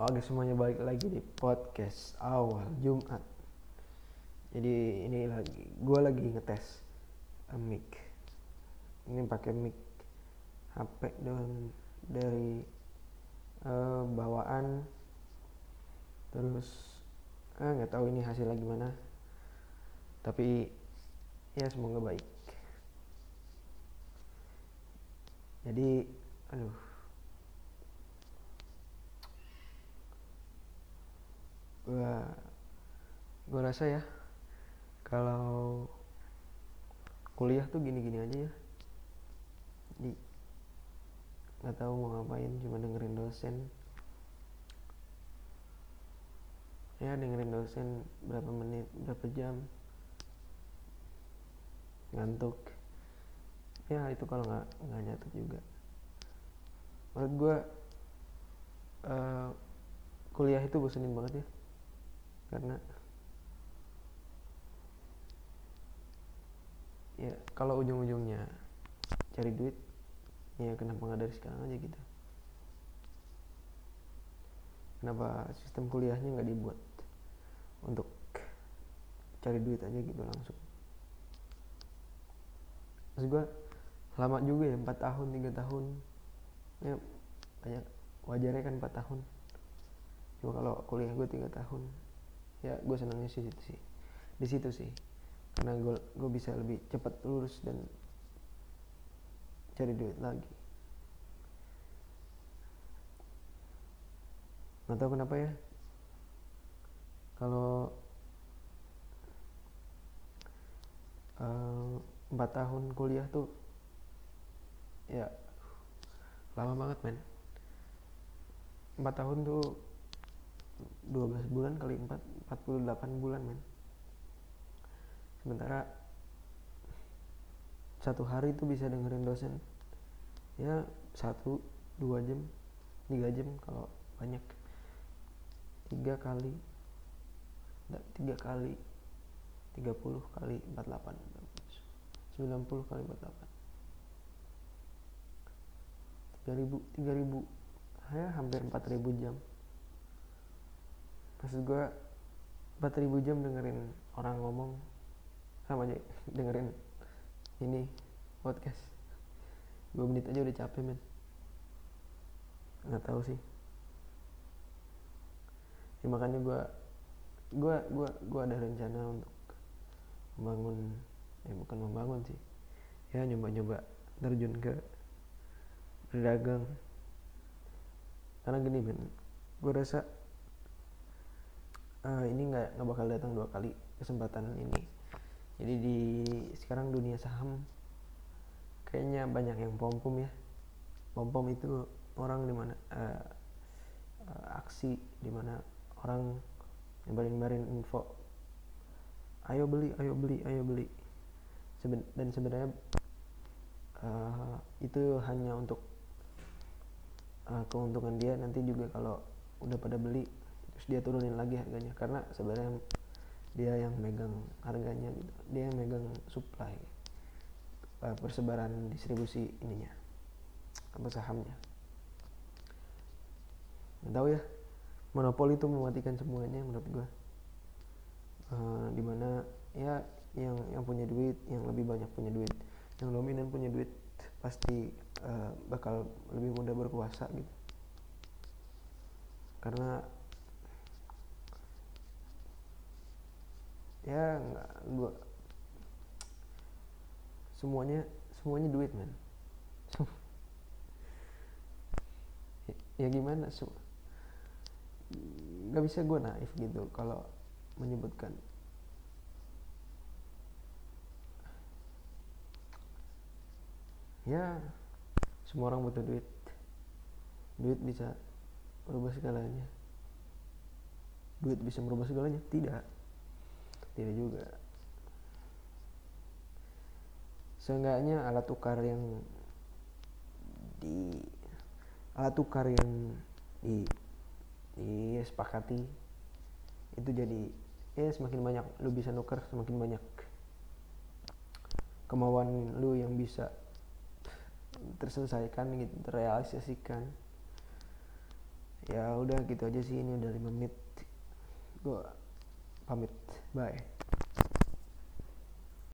Oke semuanya balik lagi di podcast awal Jumat. Jadi ini lagi, gue lagi ngetes uh, mic. Ini pakai mic HP dan dari uh, bawaan. Terus ah nggak tahu ini hasilnya gimana. Tapi ya semoga baik. Jadi, aduh. Gua gua rasa ya kalau kuliah tuh gini-gini aja ya. Di nggak tahu mau ngapain, cuma dengerin dosen. Ya dengerin dosen berapa menit, berapa jam. Ngantuk ya itu kalau nggak nggak nyatu juga menurut gue uh, kuliah itu bosenin banget ya karena ya kalau ujung-ujungnya cari duit ya kenapa nggak dari sekarang aja gitu? Kenapa sistem kuliahnya nggak dibuat untuk cari duit aja gitu langsung? Maksud gue lama juga ya empat tahun tiga tahun. Ya banyak wajarnya kan empat tahun. Cuma kalau kuliah gue tiga tahun ya gue senangnya sih situ sih. Di situ sih. Karena gue gue bisa lebih cepat lulus dan cari duit lagi. Nggak tahu kenapa ya. Kalau empat uh, tahun kuliah tuh ya lama banget men. 4 tahun tuh 12 bulan kali 4 48 bulan men. Sementara satu hari tuh bisa dengerin dosen. Ya satu dua jam tiga jam kalau banyak. Tiga kali tiga kali 30 kali 48 90 kali 48 3000 3000 ya hampir 4000 jam maksud gue 4000 jam dengerin orang ngomong sama aja dengerin ini podcast. 2 menit aja udah capek men. Nggak tahu sih. Ya makanya gue gue gue gue ada rencana untuk membangun ya bukan membangun sih. Ya nyoba-nyoba terjun ke berdagang. Karena gini men gue rasa uh, ini nggak nggak bakal datang dua kali kesempatan ini. Jadi di sekarang dunia saham kayaknya banyak yang pom pom ya. Pom pom itu orang di mana uh, uh, aksi di mana orang nyebarin-nyebarin info. Ayo beli ayo beli ayo beli. Seben dan sebenarnya uh, itu hanya untuk uh, keuntungan dia. Nanti juga kalau udah pada beli terus dia turunin lagi harganya. Karena sebenarnya dia yang megang harganya gitu. Dia yang megang supply uh, persebaran distribusi ininya apa sahamnya. Nggak tahu ya monopoli itu mematikan semuanya menurut gue uh, di mana ya yang yang punya duit yang lebih banyak punya duit yang dominan punya duit pasti uh, bakal lebih mudah berkuasa gitu. Karena ya nggak gua semuanya semuanya duit man. Ya gimana su nggak bisa gue naif gitu kalau menyebutkan. Ya semua orang butuh duit. Duit bisa merubah segalanya. Duit bisa merubah segalanya? Tidak tidak juga. Seenggaknya alat tukar yang di alat tukar yang di disepakati itu jadi ya semakin banyak lu bisa nuker semakin banyak kemauan lu yang bisa terselesaikan gitu terrealisasikan. Ya udah gitu aja sih ini udah 5 menit. Gue pamit. Bye